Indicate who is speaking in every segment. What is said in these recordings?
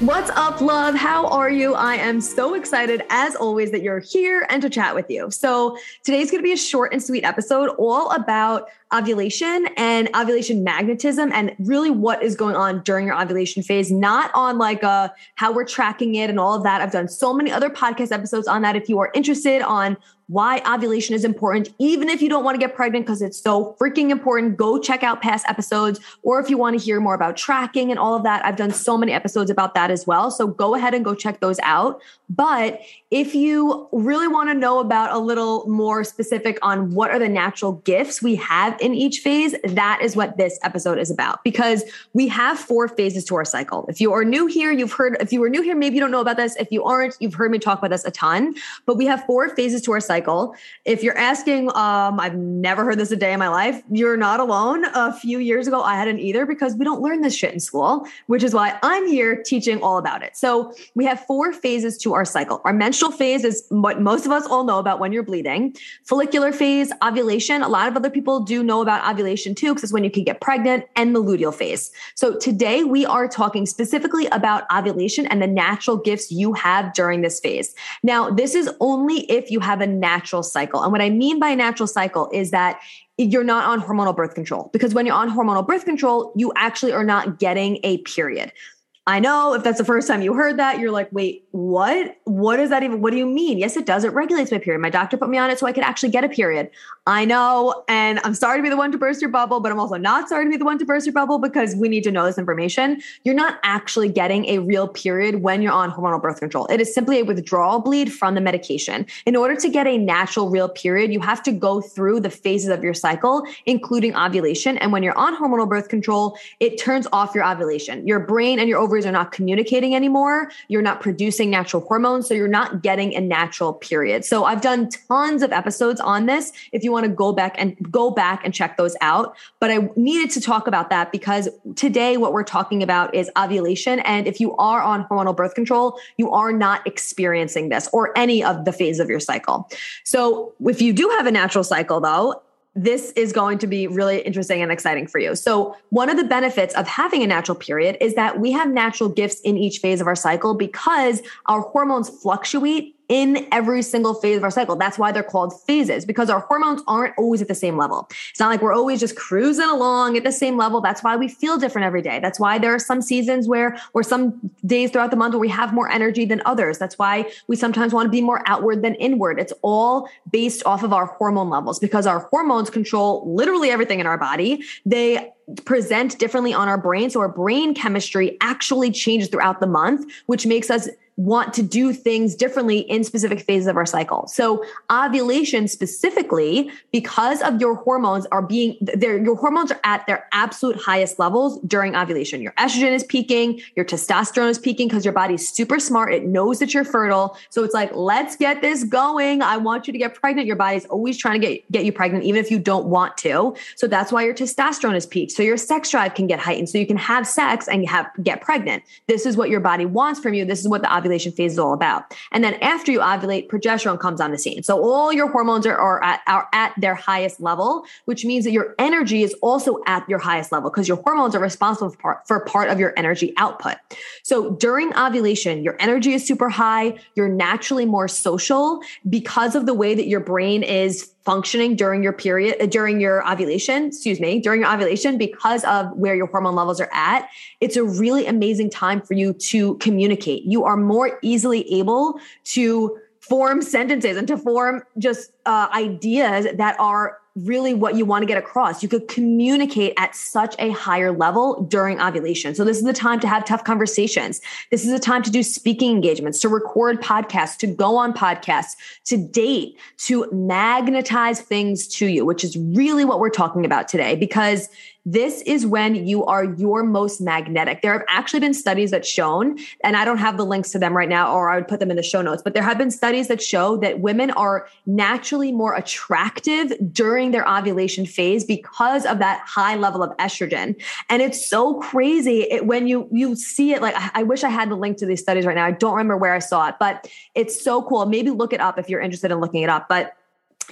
Speaker 1: What's up, love? How are you? I am so excited, as always, that you're here and to chat with you. So, today's going to be a short and sweet episode all about ovulation and ovulation magnetism and really what is going on during your ovulation phase, not on like uh, how we're tracking it and all of that. I've done so many other podcast episodes on that. If you are interested on why ovulation is important, even if you don't want to get pregnant because it's so freaking important, go check out past episodes. Or if you want to hear more about tracking and all of that, I've done so many episodes about that as well. So go ahead and go check those out. But if you really want to know about a little more specific on what are the natural gifts we have in each phase, that is what this episode is about because we have four phases to our cycle. If you are new here, you've heard, if you are new here, maybe you don't know about this. If you aren't, you've heard me talk about this a ton, but we have four phases to our cycle. If you're asking, um, I've never heard this a day in my life, you're not alone. A few years ago, I hadn't either because we don't learn this shit in school, which is why I'm here teaching all about it. So we have four phases to our cycle. Our menstrual menstrual phase is what most of us all know about when you're bleeding. Follicular phase, ovulation. A lot of other people do know about ovulation too, because it's when you can get pregnant, and the luteal phase. So today we are talking specifically about ovulation and the natural gifts you have during this phase. Now, this is only if you have a natural cycle. And what I mean by a natural cycle is that you're not on hormonal birth control because when you're on hormonal birth control, you actually are not getting a period. I know if that's the first time you heard that, you're like, wait, what? What is that even? What do you mean? Yes, it does. It regulates my period. My doctor put me on it so I could actually get a period. I know. And I'm sorry to be the one to burst your bubble, but I'm also not sorry to be the one to burst your bubble because we need to know this information. You're not actually getting a real period when you're on hormonal birth control. It is simply a withdrawal bleed from the medication. In order to get a natural real period, you have to go through the phases of your cycle, including ovulation. And when you're on hormonal birth control, it turns off your ovulation. Your brain and your ovaries are not communicating anymore. You're not producing natural hormones. So you're not getting a natural period. So I've done tons of episodes on this. If you want to go back and go back and check those out. But I needed to talk about that because today what we're talking about is ovulation. And if you are on hormonal birth control, you are not experiencing this or any of the phase of your cycle. So if you do have a natural cycle though, this is going to be really interesting and exciting for you. So, one of the benefits of having a natural period is that we have natural gifts in each phase of our cycle because our hormones fluctuate in every single phase of our cycle. That's why they're called phases because our hormones aren't always at the same level. It's not like we're always just cruising along at the same level. That's why we feel different every day. That's why there are some seasons where, or some days throughout the month where we have more energy than others. That's why we sometimes want to be more outward than inward. It's all based off of our hormone levels because our hormones control literally everything in our body. They present differently on our brain. So our brain chemistry actually changes throughout the month, which makes us want to do things differently in specific phases of our cycle. So ovulation specifically, because of your hormones are being there, your hormones are at their absolute highest levels during ovulation. Your estrogen is peaking, your testosterone is peaking because your body's super smart. It knows that you're fertile. So it's like, let's get this going. I want you to get pregnant. Your body's always trying to get, get you pregnant, even if you don't want to. So that's why your testosterone is peaked. So your sex drive can get heightened. So you can have sex and have get pregnant. This is what your body wants from you. This is what the ovulation phase is all about. And then after you ovulate, progesterone comes on the scene. So all your hormones are, are, at, are at their highest level, which means that your energy is also at your highest level because your hormones are responsible for part, for part of your energy output. So during ovulation, your energy is super high. You're naturally more social because of the way that your brain is functioning during your period uh, during your ovulation excuse me during your ovulation because of where your hormone levels are at it's a really amazing time for you to communicate. You are more easily able to form sentences and to form just uh, ideas that are really what you want to get across. You could communicate at such a higher level during ovulation. So, this is the time to have tough conversations. This is the time to do speaking engagements, to record podcasts, to go on podcasts, to date, to magnetize things to you, which is really what we're talking about today because this is when you are your most magnetic. There have actually been studies that shown, and I don't have the links to them right now, or I would put them in the show notes, but there have been studies that show that women are naturally more attractive during their ovulation phase because of that high level of estrogen. And it's so crazy it, when you you see it. Like I, wish I had the link to these studies right now. I don't remember where I saw it, but it's so cool. Maybe look it up if you're interested in looking it up. But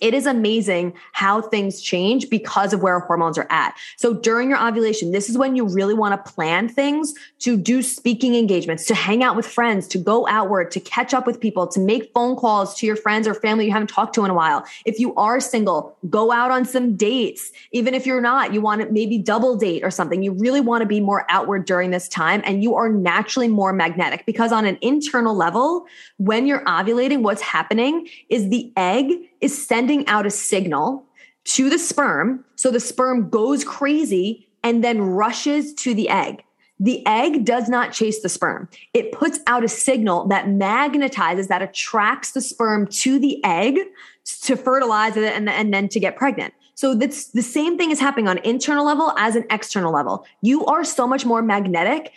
Speaker 1: it is amazing how things change because of where hormones are at. So during your ovulation, this is when you really want to plan things to do speaking engagements, to hang out with friends, to go outward, to catch up with people, to make phone calls to your friends or family you haven't talked to in a while. If you are single, go out on some dates. Even if you're not, you want to maybe double date or something. You really want to be more outward during this time and you are naturally more magnetic because on an internal level, when you're ovulating, what's happening is the egg is sending out a signal to the sperm. So the sperm goes crazy and then rushes to the egg. The egg does not chase the sperm. It puts out a signal that magnetizes, that attracts the sperm to the egg to fertilize it and, and then to get pregnant. So that's the same thing is happening on internal level as an external level. You are so much more magnetic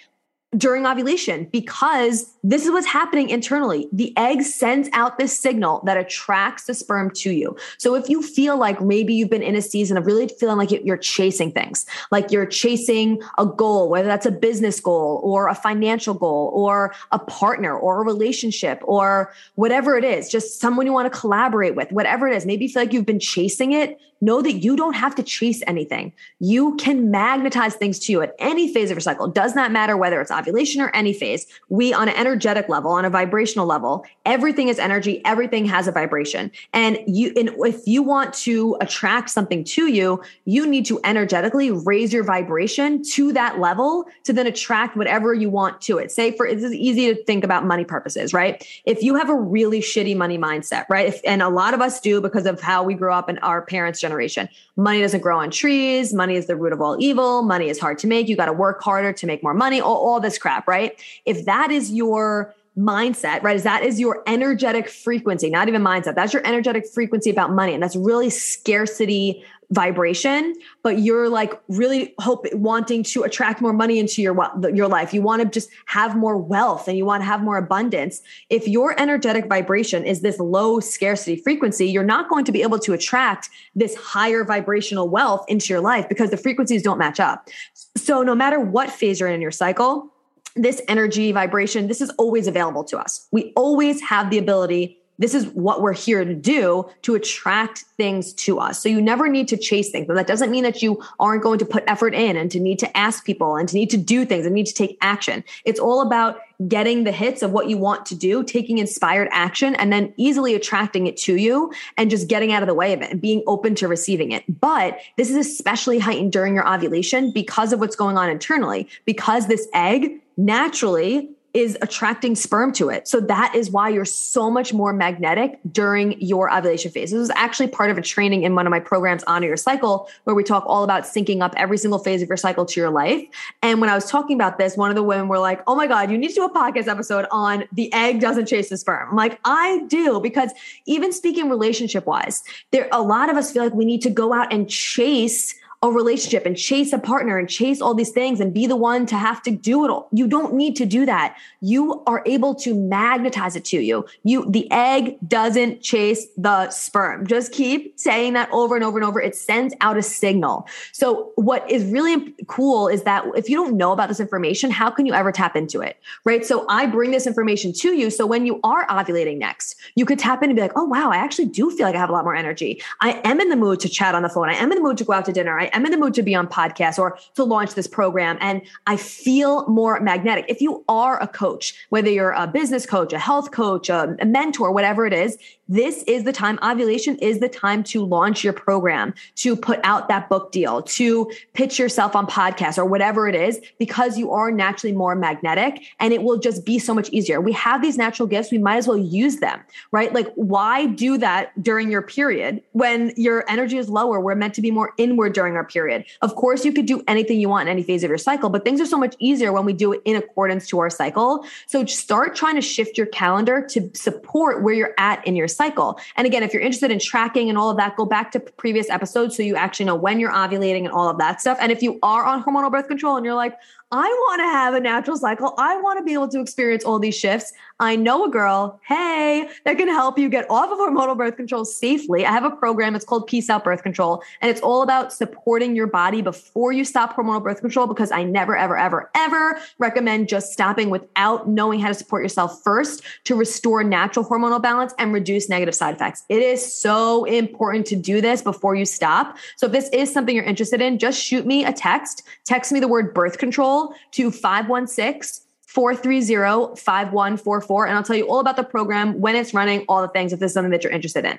Speaker 1: during ovulation because this is what's happening internally. The egg sends out this signal that attracts the sperm to you. So if you feel like maybe you've been in a season of really feeling like you're chasing things, like you're chasing a goal, whether that's a business goal or a financial goal or a partner or a relationship or whatever it is, just someone you want to collaborate with, whatever it is, maybe you feel like you've been chasing it, know that you don't have to chase anything. You can magnetize things to you at any phase of your cycle. It does not matter whether it's ovulation or any phase. We, on an energetic level, on a vibrational level, everything is energy. Everything has a vibration. And you, and if you want to attract something to you, you need to energetically raise your vibration to that level to then attract whatever you want to it. Say for, it's easy to think about money purposes, right? If you have a really shitty money mindset, right? If, and a lot of us do because of how we grew up and our parents generation. Money doesn't grow on trees. Money is the root of all evil. Money is hard to make. You got to work harder to make more money, all, all this crap, right? If that is your mindset, right? Is that is your energetic frequency, not even mindset. That's your energetic frequency about money. And that's really scarcity vibration, but you're like really hope wanting to attract more money into your your life. You want to just have more wealth and you want to have more abundance. If your energetic vibration is this low scarcity frequency, you're not going to be able to attract this higher vibrational wealth into your life because the frequencies don't match up. So no matter what phase you're in in your cycle, this energy vibration, this is always available to us. We always have the ability this is what we're here to do to attract things to us. So you never need to chase things. But that doesn't mean that you aren't going to put effort in and to need to ask people and to need to do things and need to take action. It's all about getting the hits of what you want to do, taking inspired action, and then easily attracting it to you and just getting out of the way of it and being open to receiving it. But this is especially heightened during your ovulation because of what's going on internally, because this egg naturally is attracting sperm to it. So that is why you're so much more magnetic during your ovulation phase. This was actually part of a training in one of my programs, Honor Your Cycle, where we talk all about syncing up every single phase of your cycle to your life. And when I was talking about this, one of the women were like, Oh my God, you need to do a podcast episode on the egg doesn't chase the sperm. I'm like, I do, because even speaking relationship wise, there a lot of us feel like we need to go out and chase a relationship and chase a partner and chase all these things and be the one to have to do it all. You don't need to do that. You are able to magnetize it to you. You the egg doesn't chase the sperm. Just keep saying that over and over and over. It sends out a signal. So what is really cool is that if you don't know about this information, how can you ever tap into it? Right? So I bring this information to you so when you are ovulating next, you could tap in and be like, "Oh wow, I actually do feel like I have a lot more energy. I am in the mood to chat on the phone. I am in the mood to go out to dinner. I I am in the mood to be on podcasts or to launch this program and I feel more magnetic. If you are a coach, whether you're a business coach, a health coach, a, a mentor, whatever it is, this is the time, ovulation is the time to launch your program, to put out that book deal, to pitch yourself on podcasts or whatever it is, because you are naturally more magnetic and it will just be so much easier. We have these natural gifts, we might as well use them, right? Like, why do that during your period when your energy is lower? We're meant to be more inward during our period. Of course, you could do anything you want in any phase of your cycle, but things are so much easier when we do it in accordance to our cycle. So start trying to shift your calendar to support where you're at in your cycle. And again, if you're interested in tracking and all of that, go back to previous episodes so you actually know when you're ovulating and all of that stuff. And if you are on hormonal birth control and you're like, I want to have a natural cycle. I want to be able to experience all these shifts. I know a girl, hey, that can help you get off of hormonal birth control safely. I have a program, it's called Peace Out Birth Control, and it's all about supporting your body before you stop hormonal birth control because I never, ever, ever, ever recommend just stopping without knowing how to support yourself first to restore natural hormonal balance and reduce negative side effects. It is so important to do this before you stop. So if this is something you're interested in, just shoot me a text, text me the word birth control to 516 430 5144. And I'll tell you all about the program, when it's running, all the things, if this is something that you're interested in.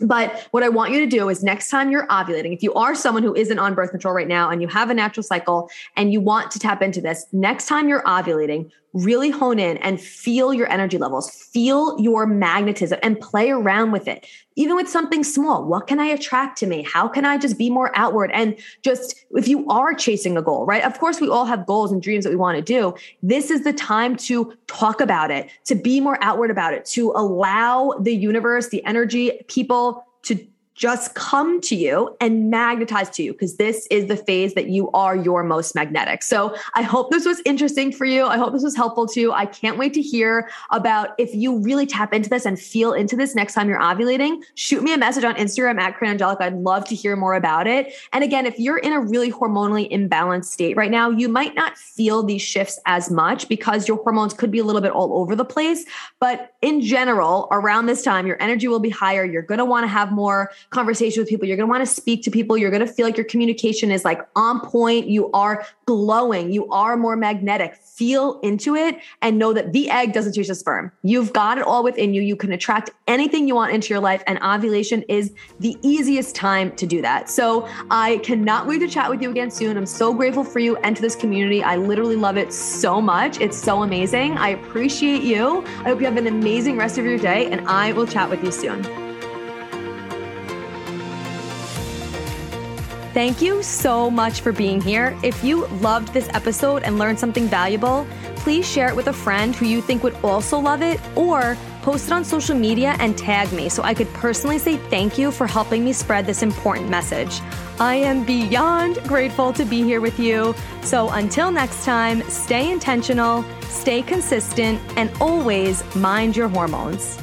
Speaker 1: But what I want you to do is next time you're ovulating, if you are someone who isn't on birth control right now and you have a natural cycle and you want to tap into this, next time you're ovulating, really hone in and feel your energy levels, feel your magnetism and play around with it. Even with something small, what can I attract to me? How can I just be more outward? And just if you are chasing a goal, right? Of course, we all have goals and dreams that we want to do. This is the time to talk about it, to be more outward about it, to allow the universe, the energy, people to just come to you and magnetize to you because this is the phase that you are your most magnetic. So I hope this was interesting for you. I hope this was helpful to you. I can't wait to hear about if you really tap into this and feel into this next time you're ovulating. Shoot me a message on Instagram at Corinne Angelica. I'd love to hear more about it. And again, if you're in a really hormonally imbalanced state right now, you might not feel these shifts as much because your hormones could be a little bit all over the place. But in general, around this time, your energy will be higher. You're going to want to have more conversation with people. You're going to want to speak to people. You're going to feel like your communication is like on point. You are glowing. You are more magnetic. Feel into it and know that the egg doesn't chase the sperm. You've got it all within you. You can attract anything you want into your life, and ovulation is the easiest time to do that. So I cannot wait to chat with you again soon. I'm so grateful for you and to this community. I literally love it so much. It's so amazing. I appreciate you. I hope you have an amazing rest of your day, and I will chat with you soon. Thank you so much for being here. If you loved this episode and learned something valuable, please share it with a friend who you think would also love it or post it on social media and tag me so I could personally say thank you for helping me spread this important message. I am beyond grateful to be here with you. So until next time, stay intentional, stay consistent, and always mind your hormones.